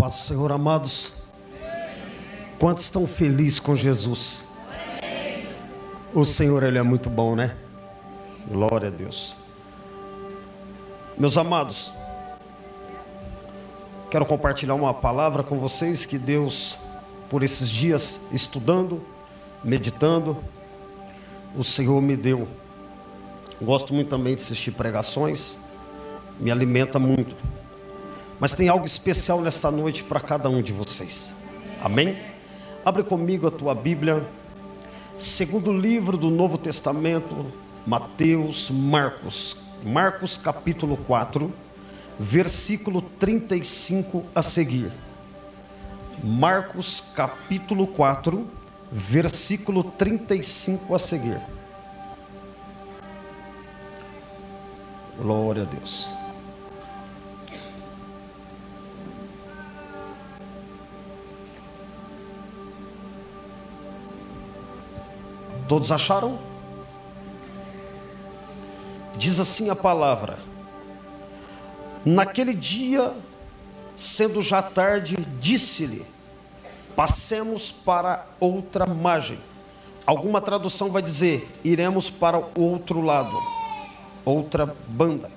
paz do Senhor, amados. Quantos estão felizes com Jesus? O Senhor, Ele é muito bom, né? Glória a Deus. Meus amados, quero compartilhar uma palavra com vocês que Deus, por esses dias estudando, meditando, o Senhor me deu. Gosto muito também de assistir pregações, me alimenta muito. Mas tem algo especial nesta noite para cada um de vocês. Amém? Abre comigo a tua Bíblia, segundo livro do Novo Testamento, Mateus, Marcos, Marcos capítulo 4, versículo 35 a seguir. Marcos capítulo 4, versículo 35 a seguir. Glória a Deus. Todos acharam? Diz assim a palavra: Naquele dia, sendo já tarde, disse-lhe: Passemos para outra margem. Alguma tradução vai dizer: Iremos para o outro lado, outra banda.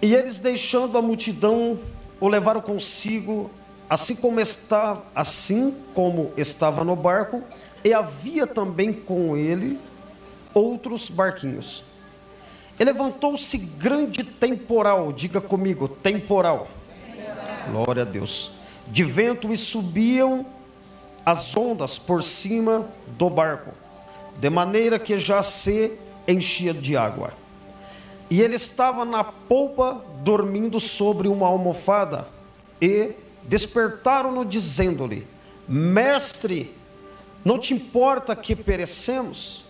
E eles, deixando a multidão, o levaram consigo, assim como estava, assim como estava no barco, e havia também com ele outros barquinhos. E levantou-se grande temporal, diga comigo, temporal. Glória a Deus. De vento e subiam as ondas por cima do barco, de maneira que já se enchia de água. E ele estava na polpa, dormindo sobre uma almofada, e despertaram-no, dizendo-lhe: Mestre, não te importa que perecemos?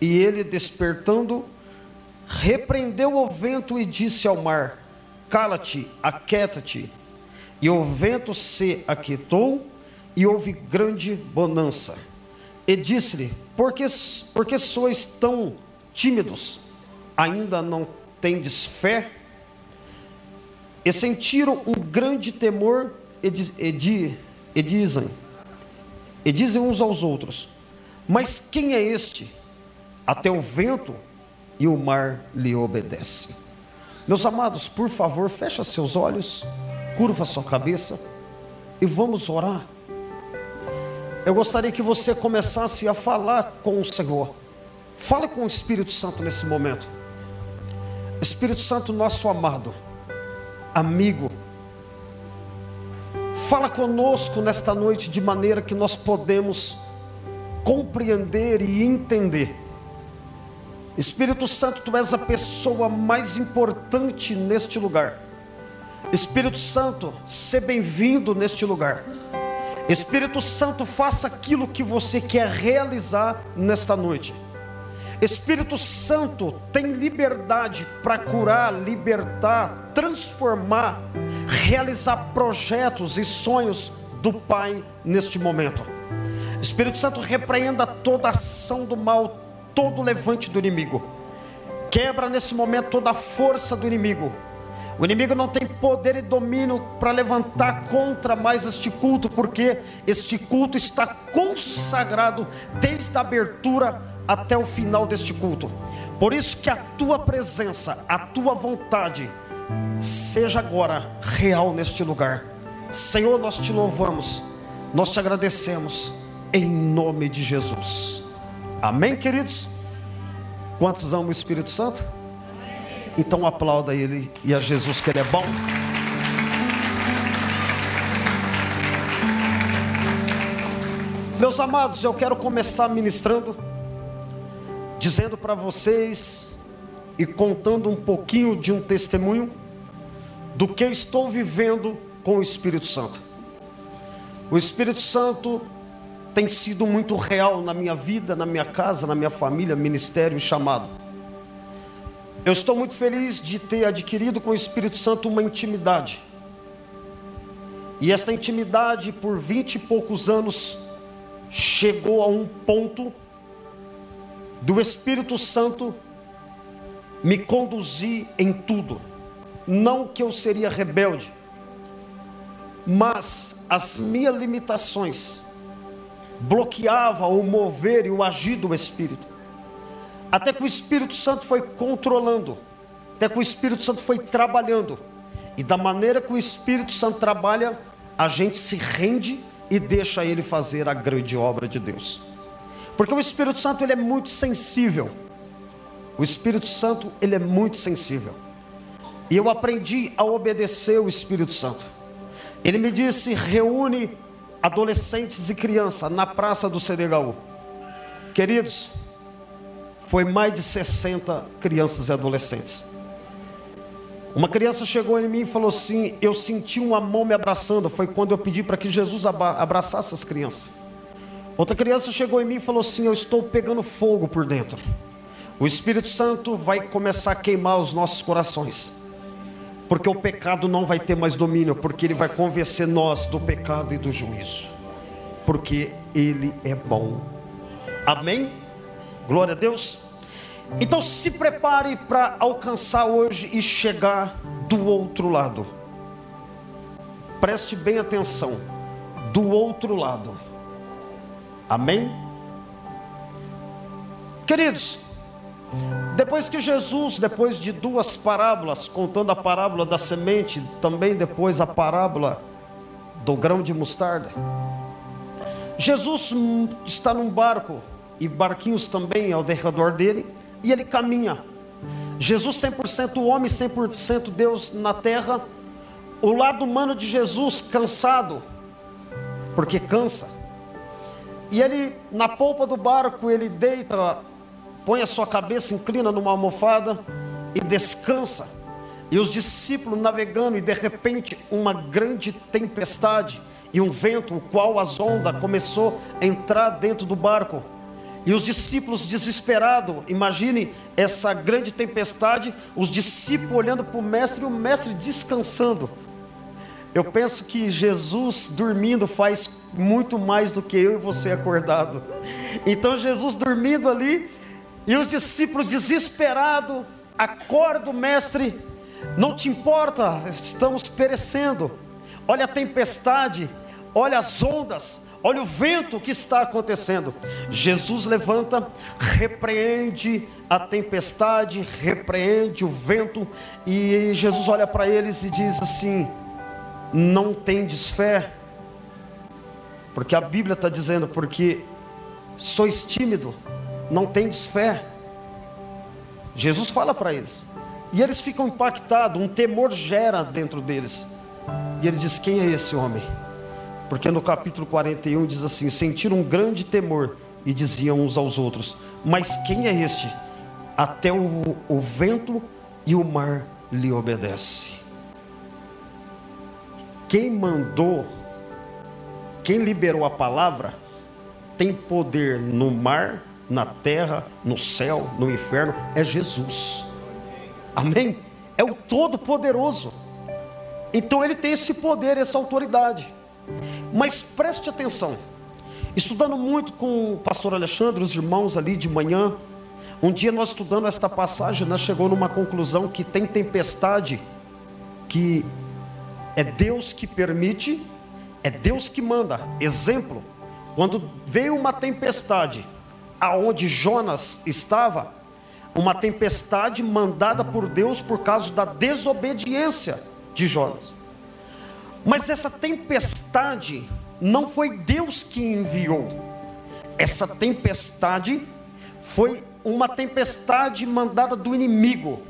E ele, despertando, repreendeu o vento e disse ao mar: Cala-te, aquieta-te. E o vento se aquietou e houve grande bonança. E disse-lhe: por que, por que sois tão tímidos? Ainda não tendes fé? E sentiram um grande temor e, e, e dizem: e dizem uns aos outros: Mas quem é este? Até o vento e o mar lhe obedece. Meus amados, por favor, fecha seus olhos, curva sua cabeça e vamos orar. Eu gostaria que você começasse a falar com o Senhor. Fale com o Espírito Santo nesse momento. Espírito Santo, nosso amado, amigo, Fala conosco nesta noite de maneira que nós podemos compreender e entender. Espírito Santo, tu és a pessoa mais importante neste lugar. Espírito Santo, seja bem-vindo neste lugar. Espírito Santo, faça aquilo que você quer realizar nesta noite. Espírito Santo tem liberdade para curar, libertar, transformar, realizar projetos e sonhos do Pai neste momento. Espírito Santo repreenda toda ação do mal, todo levante do inimigo. Quebra nesse momento toda a força do inimigo. O inimigo não tem poder e domínio para levantar contra mais este culto, porque este culto está consagrado desde a abertura até o final deste culto. Por isso que a tua presença, a tua vontade seja agora real neste lugar. Senhor, nós te louvamos, nós te agradecemos em nome de Jesus. Amém, queridos? Quantos amam o Espírito Santo? Então aplauda ele e a Jesus que ele é bom. Meus amados, eu quero começar ministrando dizendo para vocês e contando um pouquinho de um testemunho do que estou vivendo com o Espírito Santo. O Espírito Santo tem sido muito real na minha vida, na minha casa, na minha família, ministério e chamado. Eu estou muito feliz de ter adquirido com o Espírito Santo uma intimidade. E esta intimidade, por vinte e poucos anos, chegou a um ponto do Espírito Santo me conduzir em tudo. Não que eu seria rebelde, mas as minhas limitações bloqueavam o mover e o agir do Espírito. Até que o Espírito Santo foi controlando, até que o Espírito Santo foi trabalhando. E da maneira que o Espírito Santo trabalha, a gente se rende e deixa ele fazer a grande obra de Deus. Porque o Espírito Santo ele é muito sensível. O Espírito Santo ele é muito sensível. E eu aprendi a obedecer o Espírito Santo. Ele me disse: reúne adolescentes e crianças na praça do Senegal. Queridos, foi mais de 60 crianças e adolescentes. Uma criança chegou em mim e falou assim: Eu senti uma mão me abraçando. Foi quando eu pedi para que Jesus abraçasse as crianças. Outra criança chegou em mim e falou assim: Eu estou pegando fogo por dentro. O Espírito Santo vai começar a queimar os nossos corações porque o pecado não vai ter mais domínio, porque ele vai convencer nós do pecado e do juízo, porque ele é bom. Amém? Glória a Deus. Então se prepare para alcançar hoje e chegar do outro lado. Preste bem atenção. Do outro lado. Amém? Queridos, depois que Jesus, depois de duas parábolas, contando a parábola da semente, também depois a parábola do grão de mostarda, Jesus está num barco e barquinhos também ao derredor dele, e ele caminha. Jesus 100% homem, 100% Deus na terra. O lado humano de Jesus cansado, porque cansa. E ele na polpa do barco, ele deita põe a sua cabeça, inclina numa almofada e descansa. E os discípulos navegando, e de repente uma grande tempestade e um vento, o qual as ondas começou a entrar dentro do barco. E os discípulos desesperados, imagine essa grande tempestade, os discípulos olhando para o mestre e o mestre descansando. Eu penso que Jesus dormindo faz muito mais do que eu e você acordado. Então Jesus dormindo ali, e os discípulos desesperados acordam o mestre, não te importa, estamos perecendo. Olha a tempestade, olha as ondas, olha o vento que está acontecendo. Jesus levanta, repreende a tempestade, repreende o vento, e Jesus olha para eles e diz assim: Não tendes fé, porque a Bíblia está dizendo, porque sois tímido não tendes fé. Jesus fala para eles. E eles ficam impactados, um temor gera dentro deles. E ele diz: Quem é esse homem? Porque no capítulo 41 diz assim: Sentiram um grande temor e diziam uns aos outros: Mas quem é este? Até o, o vento e o mar lhe obedece. Quem mandou, quem liberou a palavra, tem poder no mar na terra, no céu, no inferno, é Jesus. Amém? É o Todo-Poderoso. Então ele tem esse poder, essa autoridade. Mas preste atenção. Estudando muito com o pastor Alexandre, os irmãos ali de manhã, um dia nós estudando esta passagem, nós chegou numa conclusão que tem tempestade que é Deus que permite, é Deus que manda. Exemplo, quando veio uma tempestade, aonde Jonas estava, uma tempestade mandada por Deus por causa da desobediência de Jonas. Mas essa tempestade não foi Deus que enviou. Essa tempestade foi uma tempestade mandada do inimigo,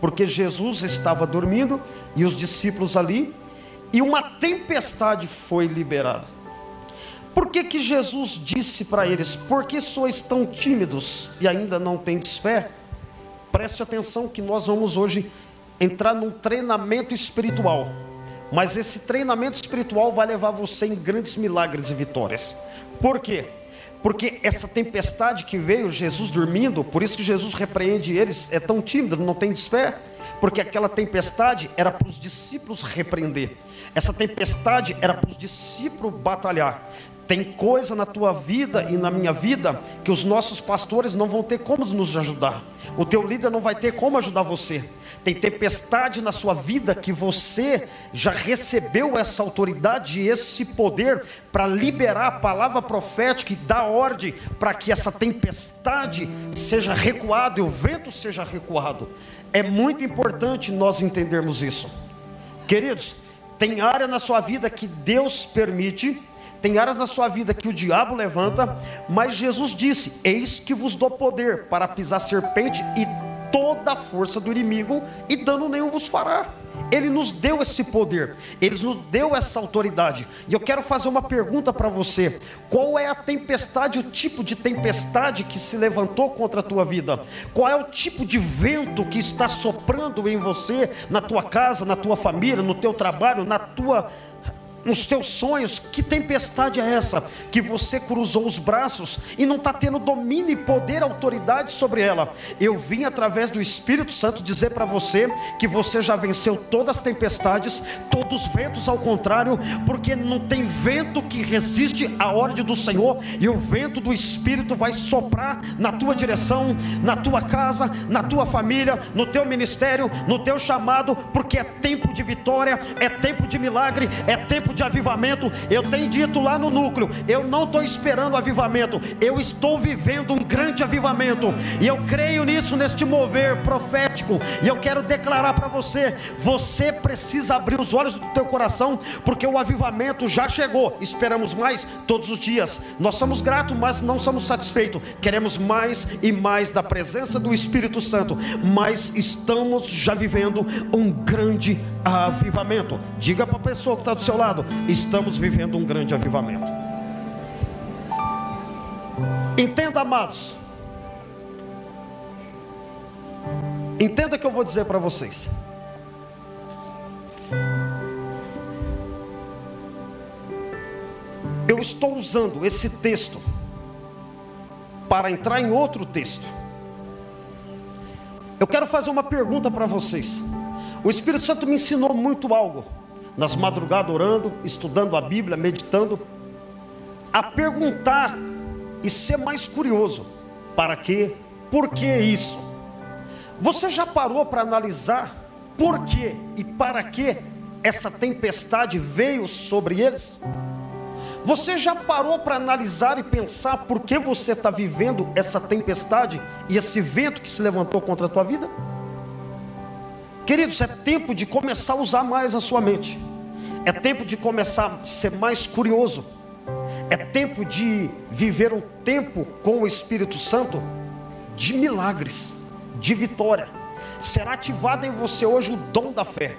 porque Jesus estava dormindo e os discípulos ali, e uma tempestade foi liberada. Por que, que Jesus disse para eles: Por que sois tão tímidos e ainda não tendes fé? Preste atenção que nós vamos hoje entrar num treinamento espiritual. Mas esse treinamento espiritual vai levar você em grandes milagres e vitórias. Por quê? Porque essa tempestade que veio, Jesus dormindo, por isso que Jesus repreende eles, é tão tímido, não tem fé, porque aquela tempestade era para os discípulos repreender, essa tempestade era para os discípulos batalhar. Tem coisa na tua vida e na minha vida que os nossos pastores não vão ter como nos ajudar. O teu líder não vai ter como ajudar você. tem tempestade na sua vida que você já recebeu essa autoridade e esse poder para liberar a palavra profética e dar ordem para que essa tempestade seja recuada e o vento seja recuado. É muito importante nós entendermos isso. Queridos, tem área na sua vida que Deus permite tem áreas na sua vida que o diabo levanta, mas Jesus disse: Eis que vos dou poder para pisar serpente e toda a força do inimigo, e dano nenhum vos fará. Ele nos deu esse poder, ele nos deu essa autoridade. E eu quero fazer uma pergunta para você: qual é a tempestade, o tipo de tempestade que se levantou contra a tua vida? Qual é o tipo de vento que está soprando em você, na tua casa, na tua família, no teu trabalho, na tua nos teus sonhos, que tempestade é essa? Que você cruzou os braços e não está tendo domínio e poder, autoridade sobre ela. Eu vim através do Espírito Santo dizer para você que você já venceu todas as tempestades, todos os ventos ao contrário, porque não tem vento que resiste à ordem do Senhor, e o vento do Espírito vai soprar na tua direção, na tua casa, na tua família, no teu ministério, no teu chamado, porque é tempo de vitória, é tempo de milagre, é tempo de de avivamento, eu tenho dito lá no núcleo, eu não estou esperando avivamento, eu estou vivendo um grande avivamento, e eu creio nisso, neste mover profético, e eu quero declarar para você: você precisa abrir os olhos do teu coração, porque o avivamento já chegou, esperamos mais todos os dias, nós somos gratos, mas não somos satisfeitos, queremos mais e mais da presença do Espírito Santo, mas estamos já vivendo um grande avivamento. Diga para a pessoa que está do seu estamos vivendo um grande avivamento. Entenda, amados. Entenda o que eu vou dizer para vocês. Eu estou usando esse texto para entrar em outro texto. Eu quero fazer uma pergunta para vocês. O Espírito Santo me ensinou muito algo nas madrugadas orando, estudando a Bíblia, meditando, a perguntar e ser mais curioso: para quê? Por que isso? Você já parou para analisar por que e para que essa tempestade veio sobre eles? Você já parou para analisar e pensar por que você está vivendo essa tempestade e esse vento que se levantou contra a tua vida? Queridos, é tempo de começar a usar mais a sua mente. É tempo de começar a ser mais curioso. É tempo de viver um tempo com o Espírito Santo de milagres, de vitória. Será ativado em você hoje o dom da fé.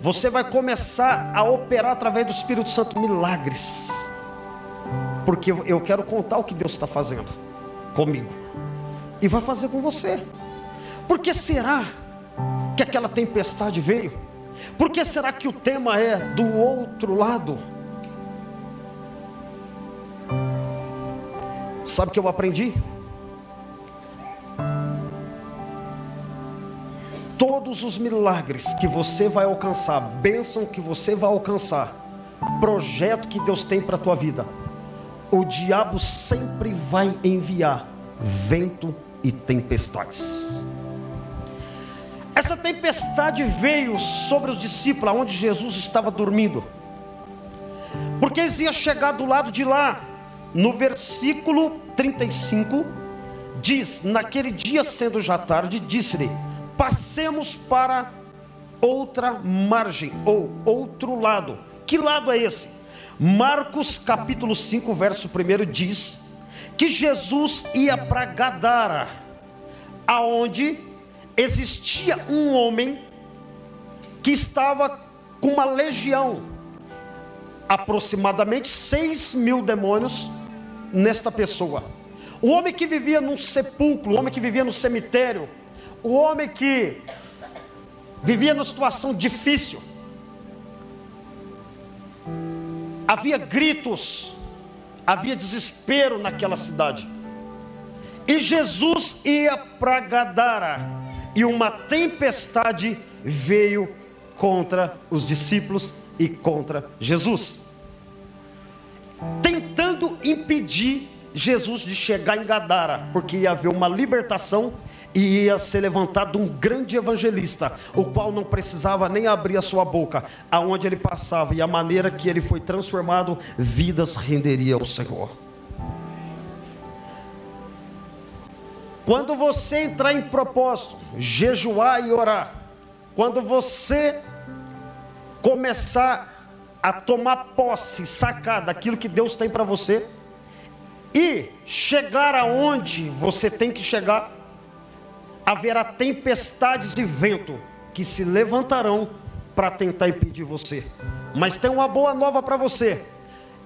Você vai começar a operar através do Espírito Santo milagres. Porque eu quero contar o que Deus está fazendo comigo. E vai fazer com você. Porque será que aquela tempestade veio? Por que será que o tema é do outro lado? Sabe o que eu aprendi? Todos os milagres que você vai alcançar, bênção que você vai alcançar, projeto que Deus tem para a tua vida, o diabo sempre vai enviar vento e tempestades. Essa tempestade veio sobre os discípulos, onde Jesus estava dormindo, porque eles iam chegar do lado de lá, no versículo 35, diz: Naquele dia, sendo já tarde, disse-lhe: Passemos para outra margem, ou outro lado. Que lado é esse? Marcos capítulo 5, verso 1 diz que Jesus ia para Gadara, aonde existia um homem que estava com uma legião, aproximadamente 6 mil demônios nesta pessoa. O homem que vivia num sepulcro, o homem que vivia no cemitério, o homem que vivia numa situação difícil. Havia gritos, havia desespero naquela cidade. E Jesus ia para Gadara e uma tempestade veio contra os discípulos e contra Jesus, tentando impedir Jesus de chegar em Gadara, porque ia haver uma libertação e ia ser levantado um grande evangelista, o qual não precisava nem abrir a sua boca, aonde ele passava e a maneira que ele foi transformado, vidas renderia ao Senhor. Quando você entrar em propósito, jejuar e orar, quando você começar a tomar posse, sacar daquilo que Deus tem para você e chegar aonde você tem que chegar, haverá tempestades e vento que se levantarão para tentar impedir você. Mas tem uma boa nova para você.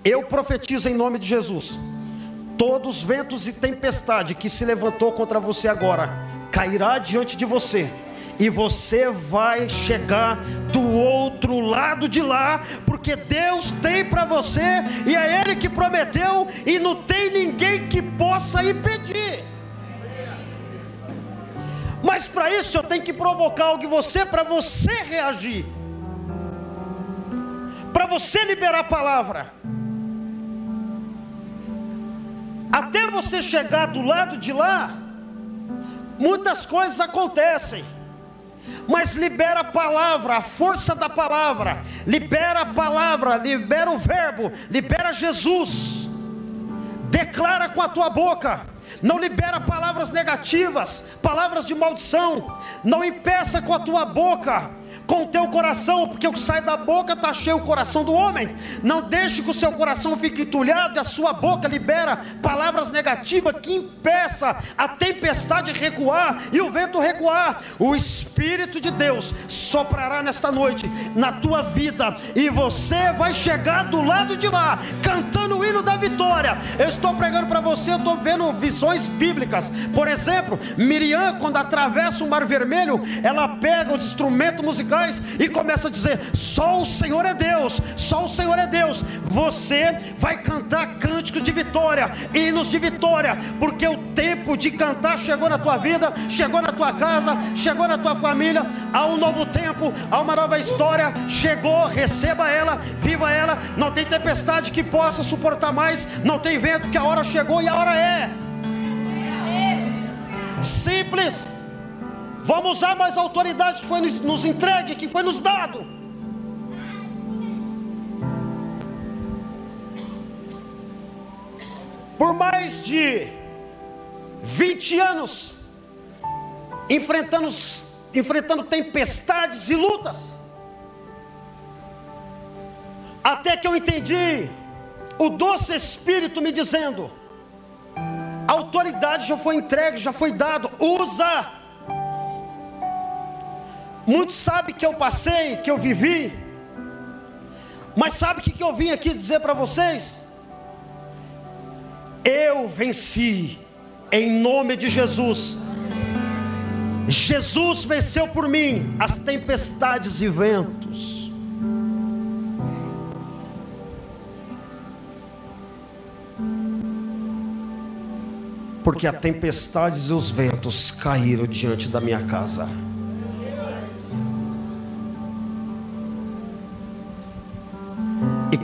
Eu profetizo em nome de Jesus. Todos os ventos e tempestade que se levantou contra você agora cairá diante de você e você vai chegar do outro lado de lá, porque Deus tem para você e é Ele que prometeu, e não tem ninguém que possa impedir. Mas para isso eu tenho que provocar algo em você para você reagir. Para você liberar a palavra. Até você chegar do lado de lá, muitas coisas acontecem. Mas libera a palavra, a força da palavra, libera a palavra, libera o verbo, libera Jesus. Declara com a tua boca não libera palavras negativas, palavras de maldição, não impeça com a tua boca com o teu coração, porque o que sai da boca está cheio o coração do homem. Não deixe que o seu coração fique entulhado e a sua boca libera palavras negativas que impeça a tempestade recuar e o vento recuar. O Espírito de Deus soprará nesta noite na tua vida e você vai chegar do lado de lá cantando o hino da vitória. Eu estou pregando para você, eu estou vendo visões bíblicas. Por exemplo, Miriam, quando atravessa o Mar Vermelho, ela pega os instrumentos musicais e começa a dizer: só o Senhor é Deus, só o Senhor é Deus. Você vai cantar cânticos de vitória, hinos de vitória, porque o tempo de cantar chegou na tua vida, chegou na tua casa, chegou na tua família. Há um novo tempo, há uma nova história. Chegou, receba ela, viva ela. Não tem tempestade que possa suportar mais, não tem vento que a hora chegou e a hora é. Simples. Vamos usar mais a autoridade que foi nos, nos entregue, que foi nos dado. Por mais de 20 anos, enfrentando, enfrentando tempestades e lutas, até que eu entendi o doce Espírito me dizendo: a autoridade já foi entregue, já foi dado, usa. Muitos sabem que eu passei, que eu vivi, mas sabe o que eu vim aqui dizer para vocês? Eu venci, em nome de Jesus. Jesus venceu por mim as tempestades e ventos. Porque as tempestades e os ventos caíram diante da minha casa.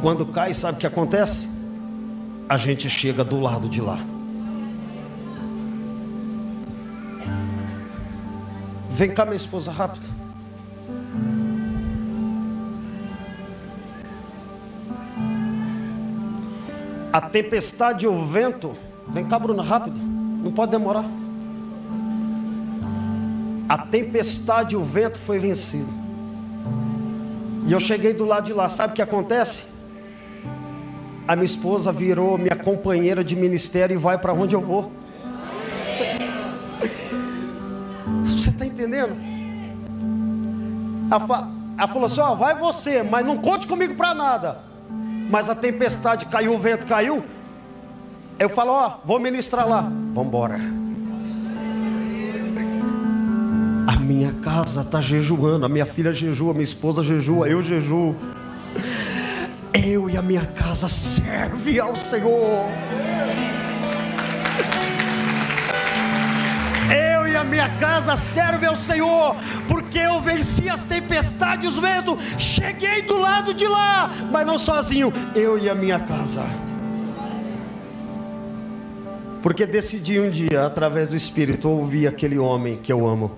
Quando cai, sabe o que acontece? A gente chega do lado de lá. Vem cá, minha esposa, rápido. A tempestade e o vento. Vem cá, Bruna, rápido. Não pode demorar. A tempestade e o vento foi vencido. E eu cheguei do lado de lá. Sabe o que acontece? A minha esposa virou minha companheira de ministério e vai para onde eu vou. Você está entendendo? Ela, ela falou assim: ó, vai você, mas não conte comigo para nada. Mas a tempestade caiu, o vento caiu. Eu falo: ó, vou ministrar lá. Vamos embora. A minha casa está jejuando, a minha filha jejua, minha esposa jejua, eu jejuo eu e a minha casa serve ao Senhor. Eu e a minha casa serve ao Senhor, porque eu venci as tempestades os ventos, cheguei do lado de lá, mas não sozinho, eu e a minha casa. Porque decidi um dia, através do Espírito, ouvir aquele homem que eu amo.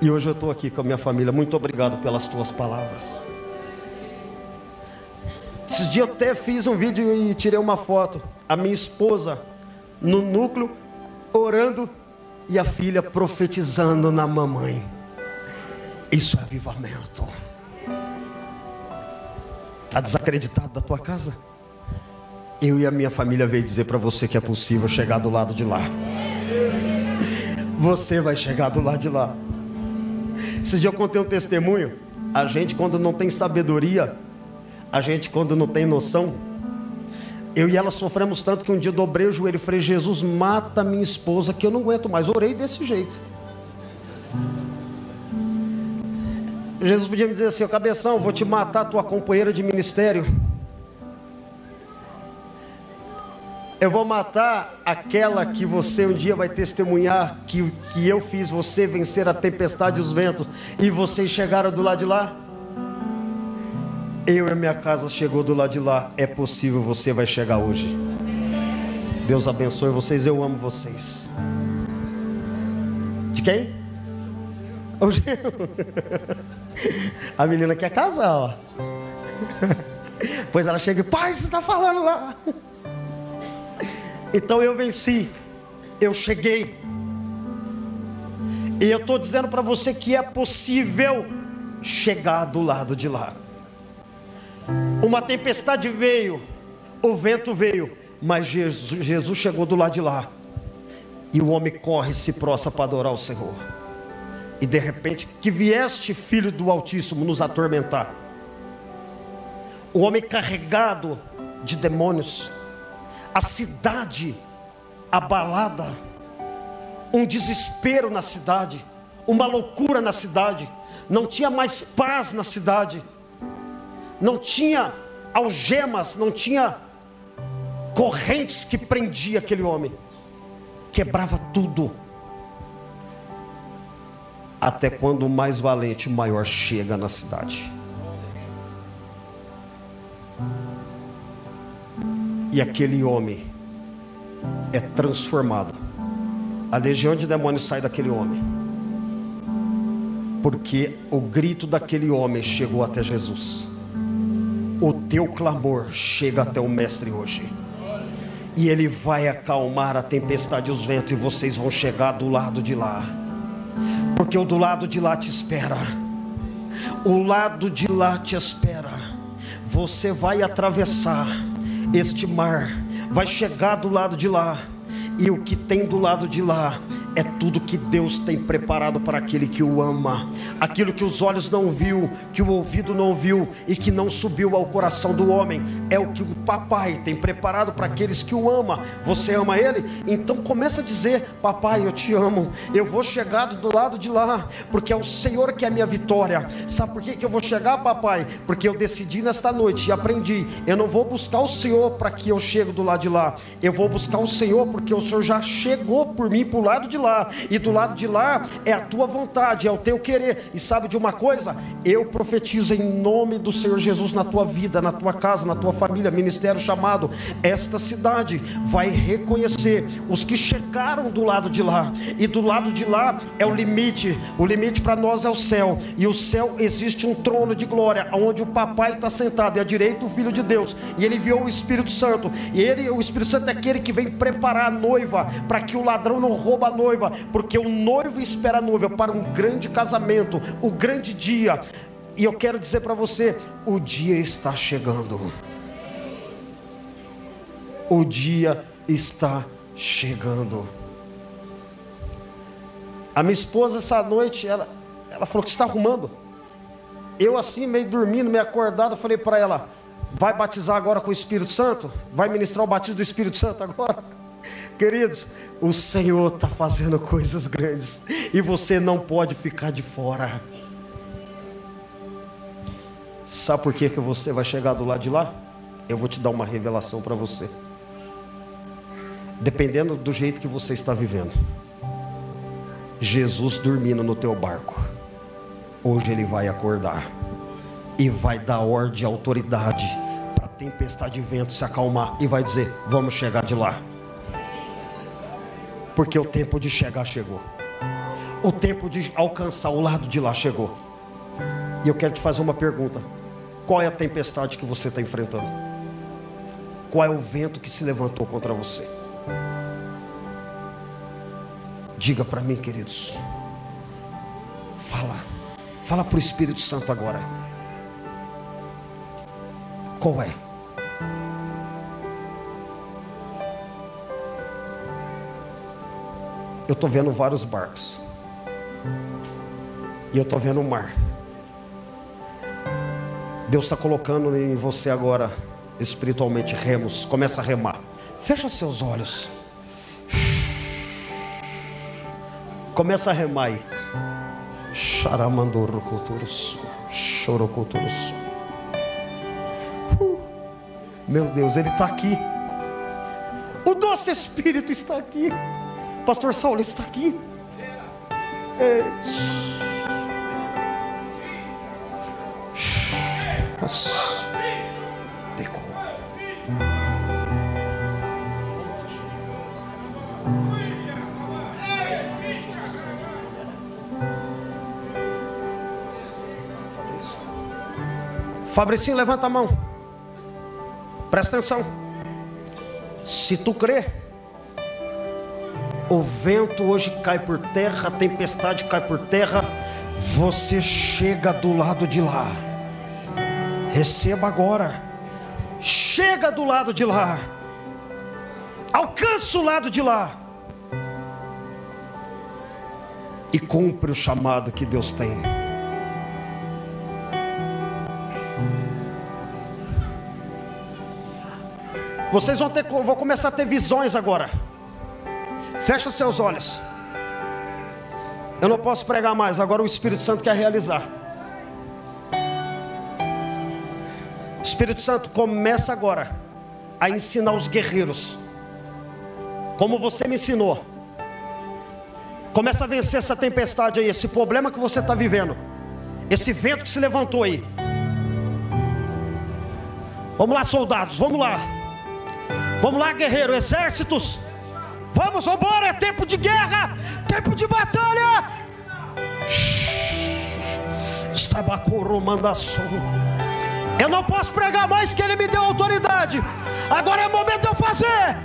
E hoje eu estou aqui com a minha família. Muito obrigado pelas tuas palavras. Esses dias eu até fiz um vídeo e tirei uma foto. A minha esposa no núcleo, orando, e a filha profetizando na mamãe. Isso é avivamento. Está desacreditado da tua casa? Eu e a minha família veio dizer para você que é possível chegar do lado de lá. Você vai chegar do lado de lá. Esse dia eu contei um testemunho. A gente, quando não tem sabedoria, a gente, quando não tem noção, eu e ela sofremos tanto que um dia dobrei o joelho e falei: Jesus, mata minha esposa, que eu não aguento mais. Orei desse jeito. Jesus podia me dizer assim: cabeção, vou te matar, tua companheira de ministério. Eu vou matar aquela que você um dia vai testemunhar que, que eu fiz você vencer a tempestade e os ventos, e vocês chegaram do lado de lá. Eu e minha casa chegou do lado de lá. É possível, você vai chegar hoje. Deus abençoe vocês, eu amo vocês. De quem? A menina quer casar, ó. Pois ela chega e, pai, o que você está falando lá? Então eu venci, eu cheguei. E eu estou dizendo para você que é possível chegar do lado de lá. Uma tempestade veio, o vento veio, mas Jesus, Jesus chegou do lado de lá. E o homem corre e se prostra para adorar o Senhor. E de repente, que vieste, filho do Altíssimo, nos atormentar. O homem carregado de demônios, a cidade abalada, um desespero na cidade, uma loucura na cidade, não tinha mais paz na cidade, não tinha algemas, não tinha correntes que prendia aquele homem, quebrava tudo. Até quando o mais valente, o maior chega na cidade. E aquele homem é transformado. A legião de demônios sai daquele homem. Porque o grito daquele homem chegou até Jesus. O teu clamor chega até o Mestre hoje. E ele vai acalmar a tempestade e os ventos, e vocês vão chegar do lado de lá. Porque o do lado de lá te espera. O lado de lá te espera. Você vai atravessar este mar vai chegar do lado de lá, e o que tem do lado de lá é tudo que Deus tem preparado para aquele que o ama. Aquilo que os olhos não viu, que o ouvido não viu e que não subiu ao coração do homem, é o que o papai tem preparado para aqueles que o ama. Você ama ele? Então começa a dizer: "Papai, eu te amo. Eu vou chegar do lado de lá, porque é o Senhor que é a minha vitória". Sabe por que que eu vou chegar, papai? Porque eu decidi nesta noite e aprendi, eu não vou buscar o Senhor para que eu chegue do lado de lá. Eu vou buscar o Senhor porque o Senhor já chegou por mim para o lado de lá lá, e do lado de lá é a tua vontade, é o teu querer. E sabe de uma coisa? Eu profetizo em nome do Senhor Jesus na tua vida, na tua casa, na tua família, ministério chamado. Esta cidade vai reconhecer os que chegaram do lado de lá, e do lado de lá é o limite. O limite para nós é o céu, e o céu existe um trono de glória, onde o papai está sentado, e à direita o Filho de Deus, e ele enviou o Espírito Santo, e ele, o Espírito Santo é aquele que vem preparar a noiva, para que o ladrão não rouba a noiva noiva, porque o noivo espera a noiva para um grande casamento, o grande dia. E eu quero dizer para você: o dia está chegando. O dia está chegando. A minha esposa essa noite, ela, ela falou que está arrumando. Eu assim, meio dormindo, meio acordado, falei para ela: vai batizar agora com o Espírito Santo? Vai ministrar o batismo do Espírito Santo agora? Queridos, o Senhor está fazendo coisas grandes e você não pode ficar de fora. Sabe por que, que você vai chegar do lado de lá? Eu vou te dar uma revelação para você. Dependendo do jeito que você está vivendo, Jesus dormindo no teu barco, hoje ele vai acordar e vai dar ordem e autoridade tempestade de vento se acalmar e vai dizer: Vamos chegar de lá. Porque o tempo de chegar chegou. O tempo de alcançar o lado de lá chegou. E eu quero te fazer uma pergunta: Qual é a tempestade que você está enfrentando? Qual é o vento que se levantou contra você? Diga para mim, queridos. Fala. Fala para o Espírito Santo agora. Qual é? Eu estou vendo vários barcos. E eu estou vendo o mar. Deus está colocando em você agora, espiritualmente, remos. Começa a remar. Fecha seus olhos. Começa a remar aí. Charamandorocoturusu. Chorocoturusu. Uh, meu Deus, Ele está aqui. O doce Espírito está aqui. Pastor Saulo está aqui. É. Fabricinho, levanta a mão. Presta atenção. Se tu crê, o vento hoje cai por terra, a tempestade cai por terra, você chega do lado de lá. Receba agora. Chega do lado de lá. Alcança o lado de lá. E cumpre o chamado que Deus tem. Vocês vão ter, vão começar a ter visões agora. Fecha seus olhos. Eu não posso pregar mais, agora o Espírito Santo quer realizar. Espírito Santo, começa agora a ensinar os guerreiros, como você me ensinou. Começa a vencer essa tempestade aí, esse problema que você está vivendo, esse vento que se levantou aí. Vamos lá, soldados, vamos lá. Vamos lá, guerreiro, exércitos. Vamos, embora, é tempo de guerra, tempo de batalha. Estabacoro mandação. Eu não posso pregar mais que ele me deu autoridade. Agora é momento de eu fazer.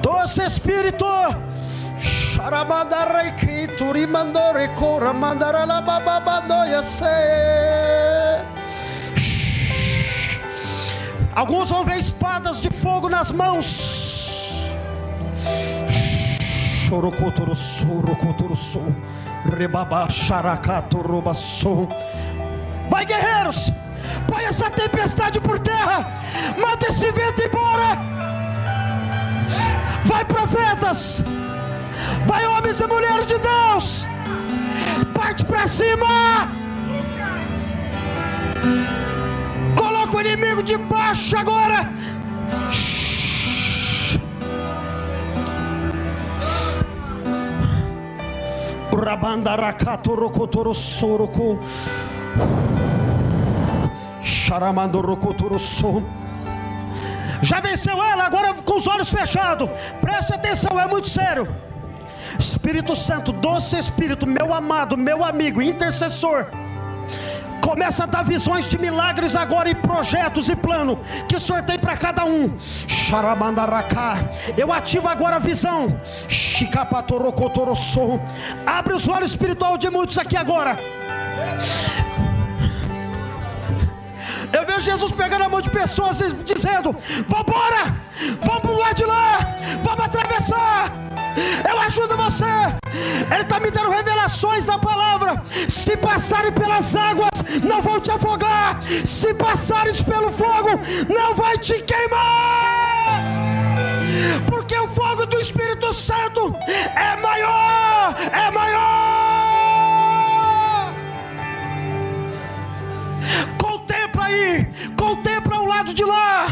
Doce Espírito. Alguns vão ver espadas de fogo nas mãos. Vai, guerreiros! Põe essa tempestade por terra! Manda esse vento embora! Vai, profetas! Vai, homens e mulheres de Deus! Parte para cima! Inimigo debaixo agora! Rabandarakatorokotorosoroku Charamandorokotoroso Já venceu ela, agora com os olhos fechados. Preste atenção, é muito sério. Espírito Santo, doce Espírito, meu amado, meu amigo, intercessor. Começa a dar visões de milagres agora e projetos e plano que o Senhor tem para cada um. Eu ativo agora a visão. Abre os olhos espiritual de muitos aqui agora. Eu vejo Jesus pegando a mão de pessoas e dizendo: Vambora, vamos para o lado de lá, vamos atravessar. Eu ajudo você. Ele está me dando revelações da passarem pelas águas, não vão te afogar. Se passares pelo fogo, não vai te queimar. Porque o fogo do Espírito Santo é maior, é maior. Contempla aí, contempla o lado de lá.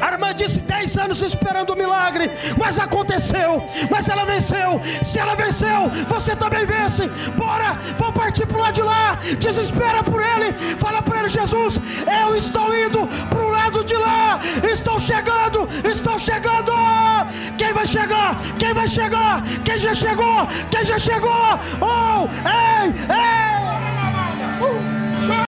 A irmã disse: 10 anos esperando o milagre, mas aconteceu, mas ela venceu. Se ela venceu, você também vence. Bora, vamos partir para o lado de lá. Desespera por ele, fala para ele: Jesus, eu estou indo para o lado de lá. Estou chegando, estou chegando. Quem vai chegar? Quem vai chegar? Quem já chegou? Quem já chegou? Oh, ei, ei!